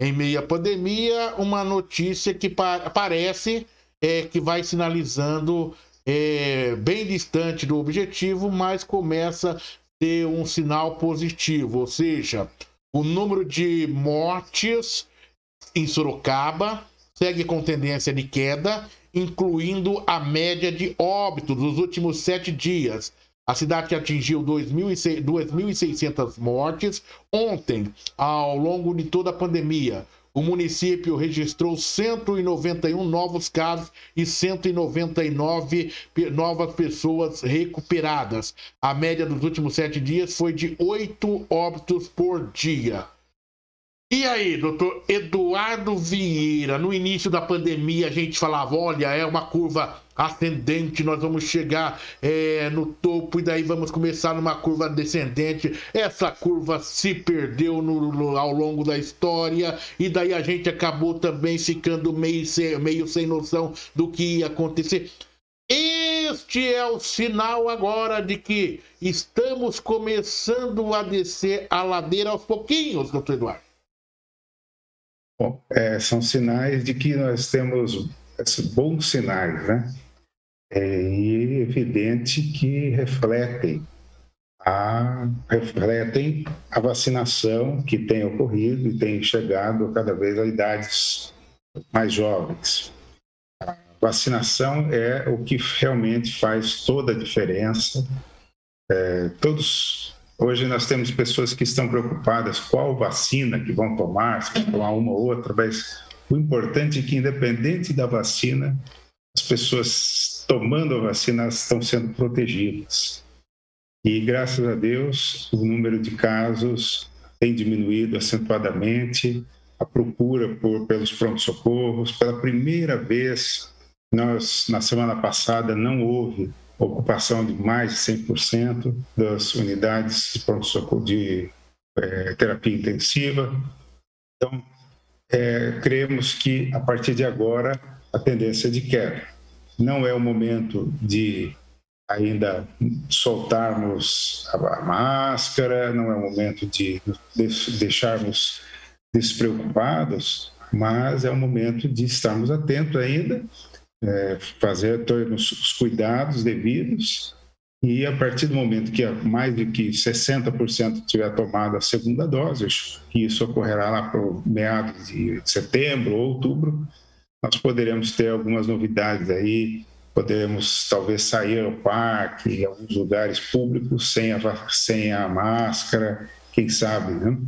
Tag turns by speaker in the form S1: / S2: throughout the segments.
S1: em meio à pandemia, uma notícia que pa parece é, que vai sinalizando é, bem distante do objetivo, mas começa a ter um sinal positivo, ou seja, o número de mortes em Sorocaba segue com tendência de queda, incluindo a média de óbitos dos últimos sete dias. A cidade atingiu 2.600 mortes ontem, ao longo de toda a pandemia. O município registrou 191 novos casos e 199 novas pessoas recuperadas. A média dos últimos sete dias foi de oito óbitos por dia. E aí, doutor Eduardo Vieira, no início da pandemia a gente falava, olha, é uma curva ascendente, nós vamos chegar é, no topo e daí vamos começar numa curva descendente. Essa curva se perdeu no, ao longo da história e daí a gente acabou também ficando meio, meio sem noção do que ia acontecer. Este é o sinal agora de que estamos começando a descer a ladeira aos pouquinhos, doutor Eduardo.
S2: Bom, é, são sinais de que nós temos bons sinais, né? É, e evidente que refletem a, refletem a vacinação que tem ocorrido e tem chegado cada vez a idades mais jovens. A vacinação é o que realmente faz toda a diferença. É, todos Hoje nós temos pessoas que estão preocupadas qual vacina que vão tomar, se vão tomar uma ou outra, mas o importante é que, independente da vacina, as pessoas tomando a vacina estão sendo protegidas. E, graças a Deus, o número de casos tem diminuído acentuadamente, a procura por, pelos pronto-socorros. Pela primeira vez, nós, na semana passada, não houve ocupação de mais de 100% das unidades de pronto-socorro de é, terapia intensiva. Então, é, cremos que a partir de agora a tendência é de queda. Não é o momento de ainda soltarmos a máscara, não é o momento de deixarmos despreocupados, mas é o momento de estarmos atentos ainda é, fazer todos os cuidados devidos e a partir do momento que mais de que 60% tiver tomado a segunda dose, que isso ocorrerá lá para meados de setembro ou outubro, nós poderemos ter algumas novidades aí, poderemos talvez sair ao parque, em alguns lugares públicos sem a, sem a máscara, quem sabe, né?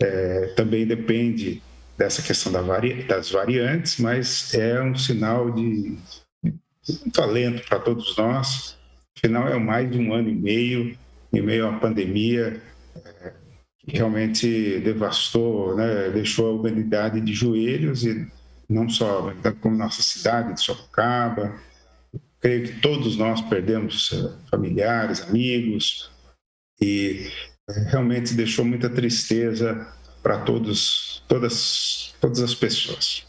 S2: É, também depende dessa questão da vari, das variantes, mas é um sinal de, de muito alento para todos nós. Afinal, é mais de um ano e meio, em meio à pandemia, é, que realmente devastou, né, deixou a humanidade de joelhos, e não só como nossa cidade de Sorocaba. Creio que todos nós perdemos é, familiares, amigos, e é, realmente deixou muita tristeza para todos, todas, todas as pessoas.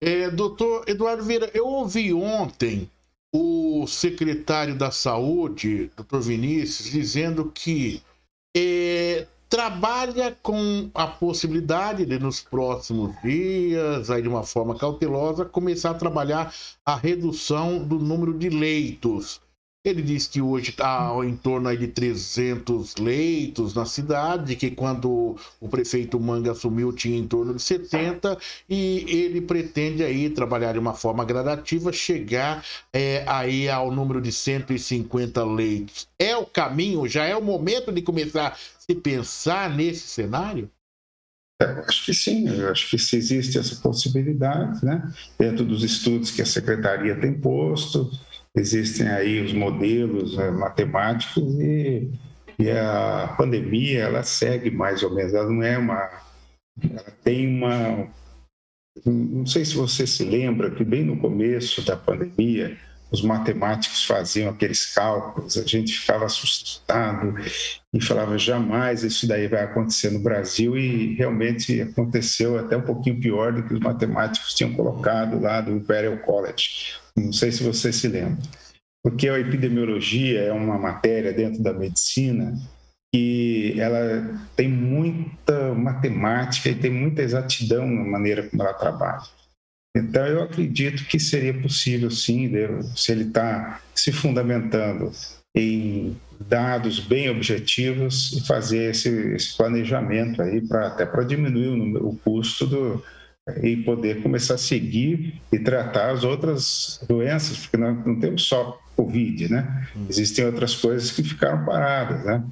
S1: É, doutor Eduardo Vieira, eu ouvi ontem o secretário da Saúde, doutor Vinícius, dizendo que é, trabalha com a possibilidade de, nos próximos dias, aí de uma forma cautelosa, começar a trabalhar a redução do número de leitos. Ele diz que hoje está em torno de 300 leitos na cidade, que quando o prefeito Manga assumiu tinha em torno de 70, e ele pretende aí trabalhar de uma forma gradativa, chegar é, aí ao número de 150 leitos. É o caminho, já é o momento de começar a se pensar nesse cenário?
S2: É, acho que sim, acho que se existe essa possibilidade, né? dentro dos estudos que a secretaria tem posto, existem aí os modelos né, matemáticos e, e, a pandemia ela segue mais ou menos, ela não é uma, ela tem uma, não sei se você se lembra que bem no começo da pandemia os matemáticos faziam aqueles cálculos, a gente ficava assustado e falava jamais isso daí vai acontecer no Brasil e realmente aconteceu até um pouquinho pior do que os matemáticos tinham colocado lá do Imperial College. Não sei se você se lembra. Porque a epidemiologia é uma matéria dentro da medicina que ela tem muita matemática e tem muita exatidão na maneira como ela trabalha. Então, eu acredito que seria possível, sim, se ele está se fundamentando em dados bem objetivos e fazer esse, esse planejamento aí para até para diminuir o, o custo do, e poder começar a seguir e tratar as outras doenças, porque nós não temos só Covid, né? Hum. Existem outras coisas que ficaram paradas, né?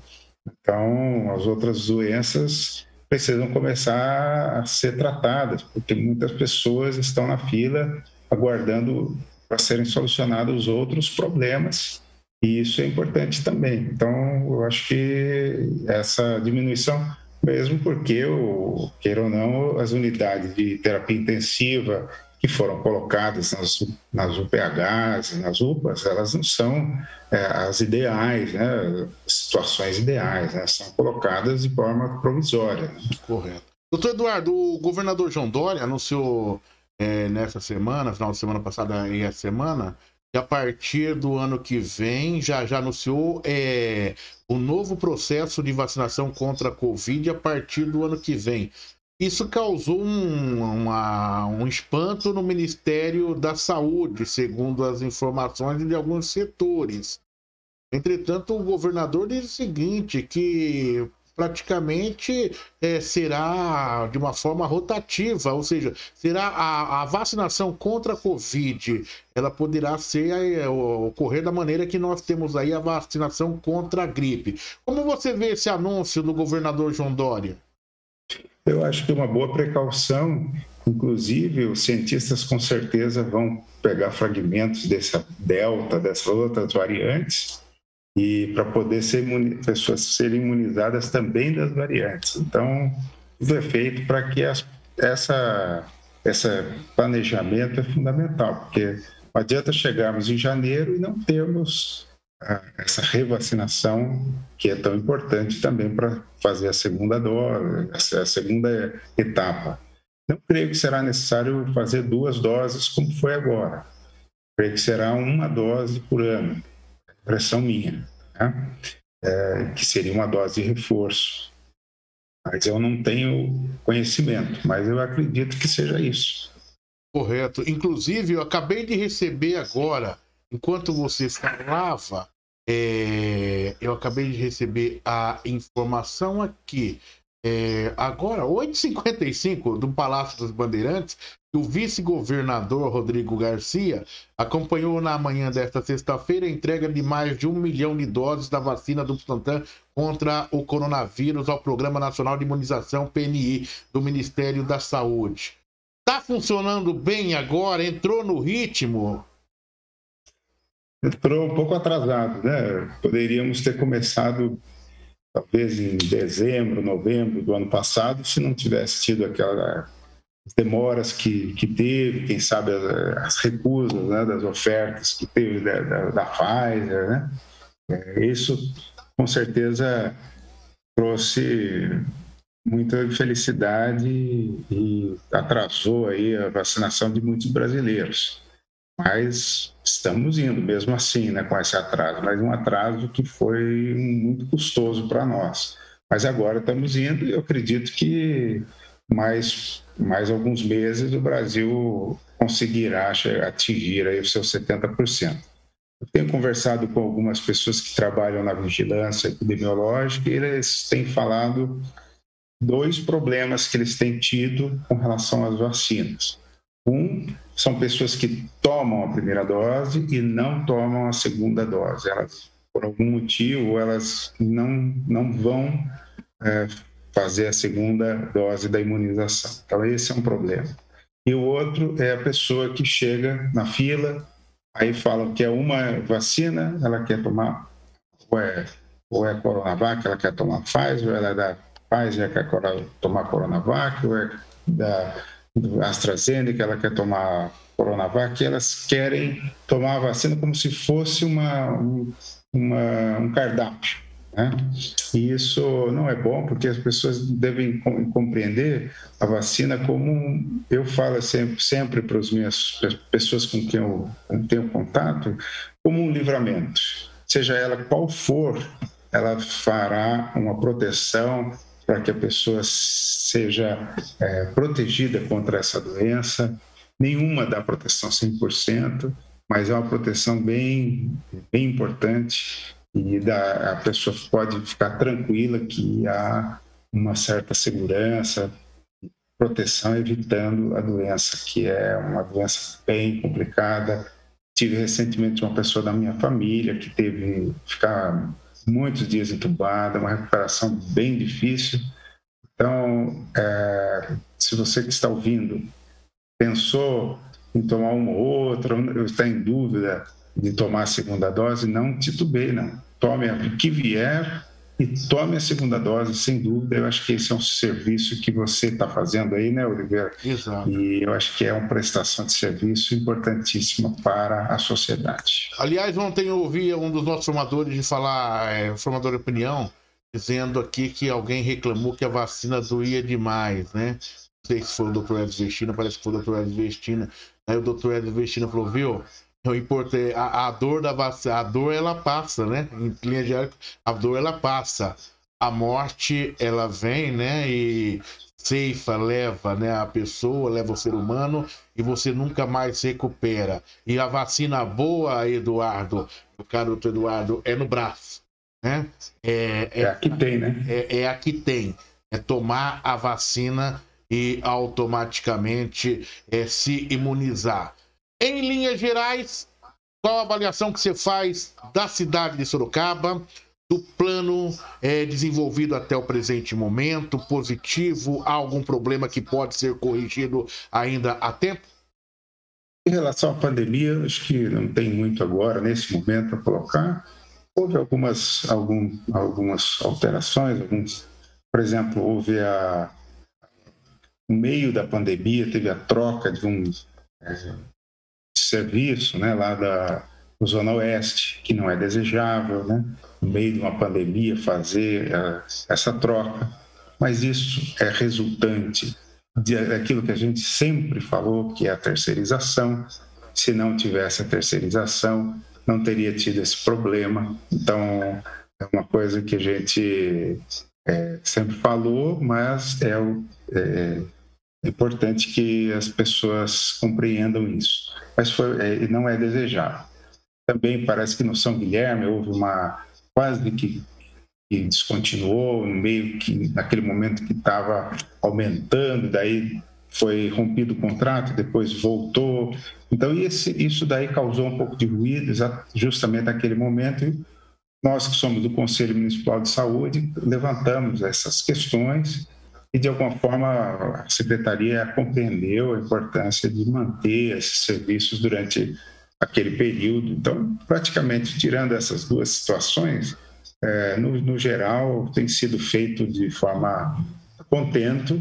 S2: Então, as outras doenças precisam começar a ser tratadas, porque muitas pessoas estão na fila aguardando para serem solucionados os outros problemas, e isso é importante também. Então, eu acho que essa diminuição, mesmo porque, queira ou não, as unidades de terapia intensiva que foram colocadas nas, nas UPHs, nas UPAs, elas não são é, as ideais, né, situações ideais, né, são colocadas de forma provisória. Né?
S1: Correto. Doutor Eduardo, o governador João Dória anunciou é, nessa semana, final de semana passada e essa semana, que a partir do ano que vem já, já anunciou é, o novo processo de vacinação contra a Covid a partir do ano que vem. Isso causou um, uma, um espanto no Ministério da Saúde, segundo as informações de alguns setores. Entretanto, o governador diz o seguinte, que praticamente é, será de uma forma rotativa, ou seja, será a, a vacinação contra a Covid, ela poderá ser é, ocorrer da maneira que nós temos aí a vacinação contra a gripe. Como você vê esse anúncio do governador João Dória?
S2: Eu acho que é uma boa precaução. Inclusive, os cientistas com certeza vão pegar fragmentos dessa delta, dessas outras variantes, e para poder ser pessoas serem imunizadas também das variantes. Então, tudo é feito para que as, essa esse planejamento é fundamental, porque não adianta chegarmos em janeiro e não termos essa revacinação que é tão importante também para fazer a segunda dose, a segunda etapa. Não creio que será necessário fazer duas doses como foi agora. Creio que será uma dose por ano. Impressão minha, né? é, que seria uma dose de reforço. Mas eu não tenho conhecimento, mas eu acredito que seja isso.
S1: Correto. Inclusive, eu acabei de receber agora, enquanto você falava, é, eu acabei de receber a informação aqui. É, agora, 8h55 do Palácio dos Bandeirantes, o vice-governador Rodrigo Garcia acompanhou na manhã desta sexta-feira a entrega de mais de um milhão de doses da vacina do Butantan contra o coronavírus ao Programa Nacional de Imunização PNI do Ministério da Saúde. Está funcionando bem agora? Entrou no ritmo?
S2: entrou um pouco atrasado, né? Poderíamos ter começado talvez em dezembro, novembro do ano passado, se não tivesse tido aquelas demoras que, que teve, quem sabe as, as recusas né, das ofertas que teve da, da, da Pfizer, né? É, isso com certeza trouxe muita infelicidade e atrasou aí a vacinação de muitos brasileiros. Mas estamos indo mesmo assim, né, com esse atraso, mas um atraso que foi muito custoso para nós. Mas agora estamos indo e eu acredito que mais, mais alguns meses o Brasil conseguirá atingir aí os seus 70%. Eu tenho conversado com algumas pessoas que trabalham na vigilância epidemiológica e eles têm falado dois problemas que eles têm tido com relação às vacinas. Um são pessoas que tomam a primeira dose e não tomam a segunda dose. Elas, por algum motivo, elas não, não vão é, fazer a segunda dose da imunização. Então, esse é um problema. E o outro é a pessoa que chega na fila, aí falam que é uma vacina, ela quer tomar, ou é, ou é Coronavac, ela quer tomar Pfizer, ou ela é da Pfizer, quer tomar Coronavac, ou é da AstraZeneca, ela quer tomar Coronavac, elas querem tomar a vacina como se fosse uma, uma, um cardápio. Né? E isso não é bom, porque as pessoas devem compreender a vacina como, eu falo sempre, sempre para as minhas pessoas com quem eu tenho contato, como um livramento. Seja ela qual for ela fará uma proteção para que a pessoa seja é, protegida contra essa doença. Nenhuma dá proteção 100%, mas é uma proteção bem, bem importante e da, a pessoa pode ficar tranquila que há uma certa segurança, proteção evitando a doença, que é uma doença bem complicada. Tive recentemente uma pessoa da minha família que teve ficar muitos dias entubada, uma recuperação bem difícil. Então, é, se você que está ouvindo pensou em tomar uma ou outra, ou está em dúvida de tomar a segunda dose, não titubeie, não. Tome a que vier e tome a segunda dose, sem dúvida. Eu acho que esse é um serviço que você está fazendo aí, né, Oliveira?
S1: Exato.
S2: E eu acho que é uma prestação de serviço importantíssima para a sociedade.
S1: Aliás, ontem eu ouvi um dos nossos formadores de falar, é, formador de opinião, dizendo aqui que alguém reclamou que a vacina doía demais, né? Não sei se foi o doutor Edson Vestina, parece que foi o doutor Edson Vestina. Aí o doutor Edson Vestina falou, viu? Eu importei a, a dor da vacina, a dor ela passa, né? Em linha geral, a dor ela passa. A morte ela vem, né? E ceifa, leva né, a pessoa, leva o ser humano e você nunca mais se recupera. E a vacina boa, Eduardo, o caro doutor Eduardo, é no braço. Né?
S2: É, é, é a que tem, né?
S1: É, é a que tem. É tomar a vacina e automaticamente é, se imunizar. Em linhas gerais, qual a avaliação que você faz da cidade de Sorocaba, do plano é, desenvolvido até o presente momento, positivo? Há algum problema que pode ser corrigido ainda a tempo?
S2: Em relação à pandemia, acho que não tem muito agora, nesse momento, a colocar. Houve algumas, algum, algumas alterações, alguns, por exemplo, houve a. No meio da pandemia, teve a troca de um é, serviço né, lá da Zona Oeste, que não é desejável, né? no meio de uma pandemia, fazer uh, essa troca. Mas isso é resultante daquilo que a gente sempre falou, que é a terceirização. Se não tivesse a terceirização, não teria tido esse problema. Então, é uma coisa que a gente é, sempre falou, mas é, é, é importante que as pessoas compreendam isso. Mas foi, é, não é desejável. Também parece que no São Guilherme houve uma quase que, que descontinuou, meio que naquele momento que estava aumentando, daí foi rompido o contrato, depois voltou. Então esse, isso daí causou um pouco de ruído, justamente naquele momento. Nós que somos do Conselho Municipal de Saúde levantamos essas questões e de alguma forma a secretaria compreendeu a importância de manter esses serviços durante aquele período. Então, praticamente tirando essas duas situações, é, no, no, geral tem sido feito de forma contento.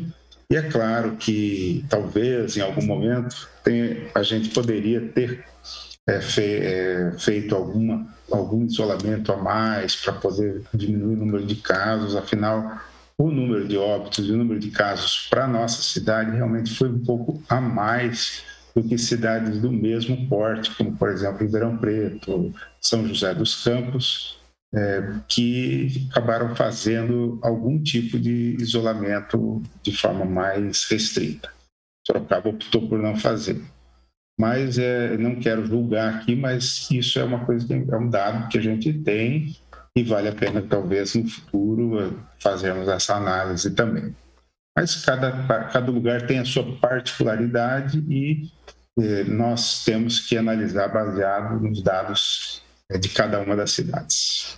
S2: E é claro que talvez em algum momento tem, a gente poderia ter é, fe, é, feito alguma, algum isolamento a mais para poder diminuir o número de casos, afinal o número de óbitos e o número de casos para nossa cidade realmente foi um pouco a mais do que cidades do mesmo porte, como por exemplo Ribeirão Preto, São José dos Campos, é, que acabaram fazendo algum tipo de isolamento de forma mais restrita. Sorocaba optou por não fazer. Mas é, não quero julgar aqui, mas isso é uma coisa que é um dado que a gente tem e vale a pena, talvez, no futuro, fazermos essa análise também. Mas cada, cada lugar tem a sua particularidade e eh, nós temos que analisar baseado nos dados eh, de cada uma das cidades.